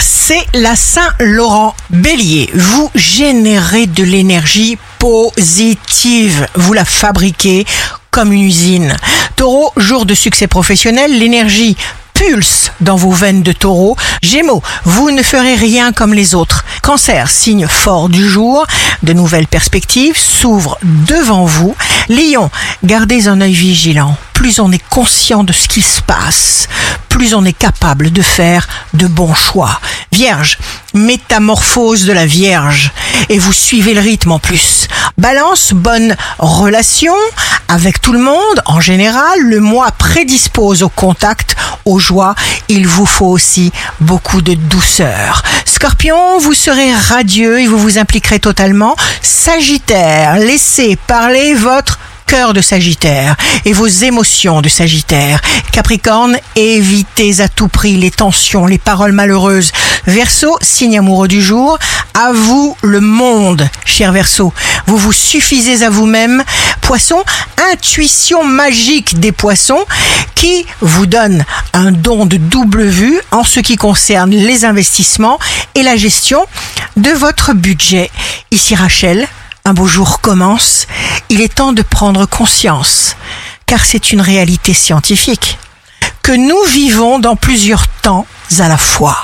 c'est la Saint-Laurent Bélier. Vous générez de l'énergie positive. Vous la fabriquez comme une usine. Taureau, jour de succès professionnel, l'énergie pulse dans vos veines de taureau. Gémeaux, vous ne ferez rien comme les autres. Cancer, signe fort du jour, de nouvelles perspectives s'ouvrent devant vous. Lion, gardez un œil vigilant. Plus on est conscient de ce qui se passe, plus on est capable de faire de bons choix. Vierge, métamorphose de la Vierge, et vous suivez le rythme en plus. Balance, bonne relation avec tout le monde. En général, le mois prédispose au contact, aux joies. Il vous faut aussi beaucoup de douceur. Scorpion, vous serez radieux et vous vous impliquerez totalement. Sagittaire, laissez parler votre cœur de Sagittaire et vos émotions de Sagittaire. Capricorne, évitez à tout prix les tensions, les paroles malheureuses. Verseau, signe amoureux du jour, à vous le monde, cher Verseau. Vous vous suffisez à vous-même. Poisson, intuition magique des poissons qui vous donne un don de double vue en ce qui concerne les investissements et la gestion de votre budget. Ici Rachel, un beau jour commence, il est temps de prendre conscience, car c'est une réalité scientifique, que nous vivons dans plusieurs temps à la fois.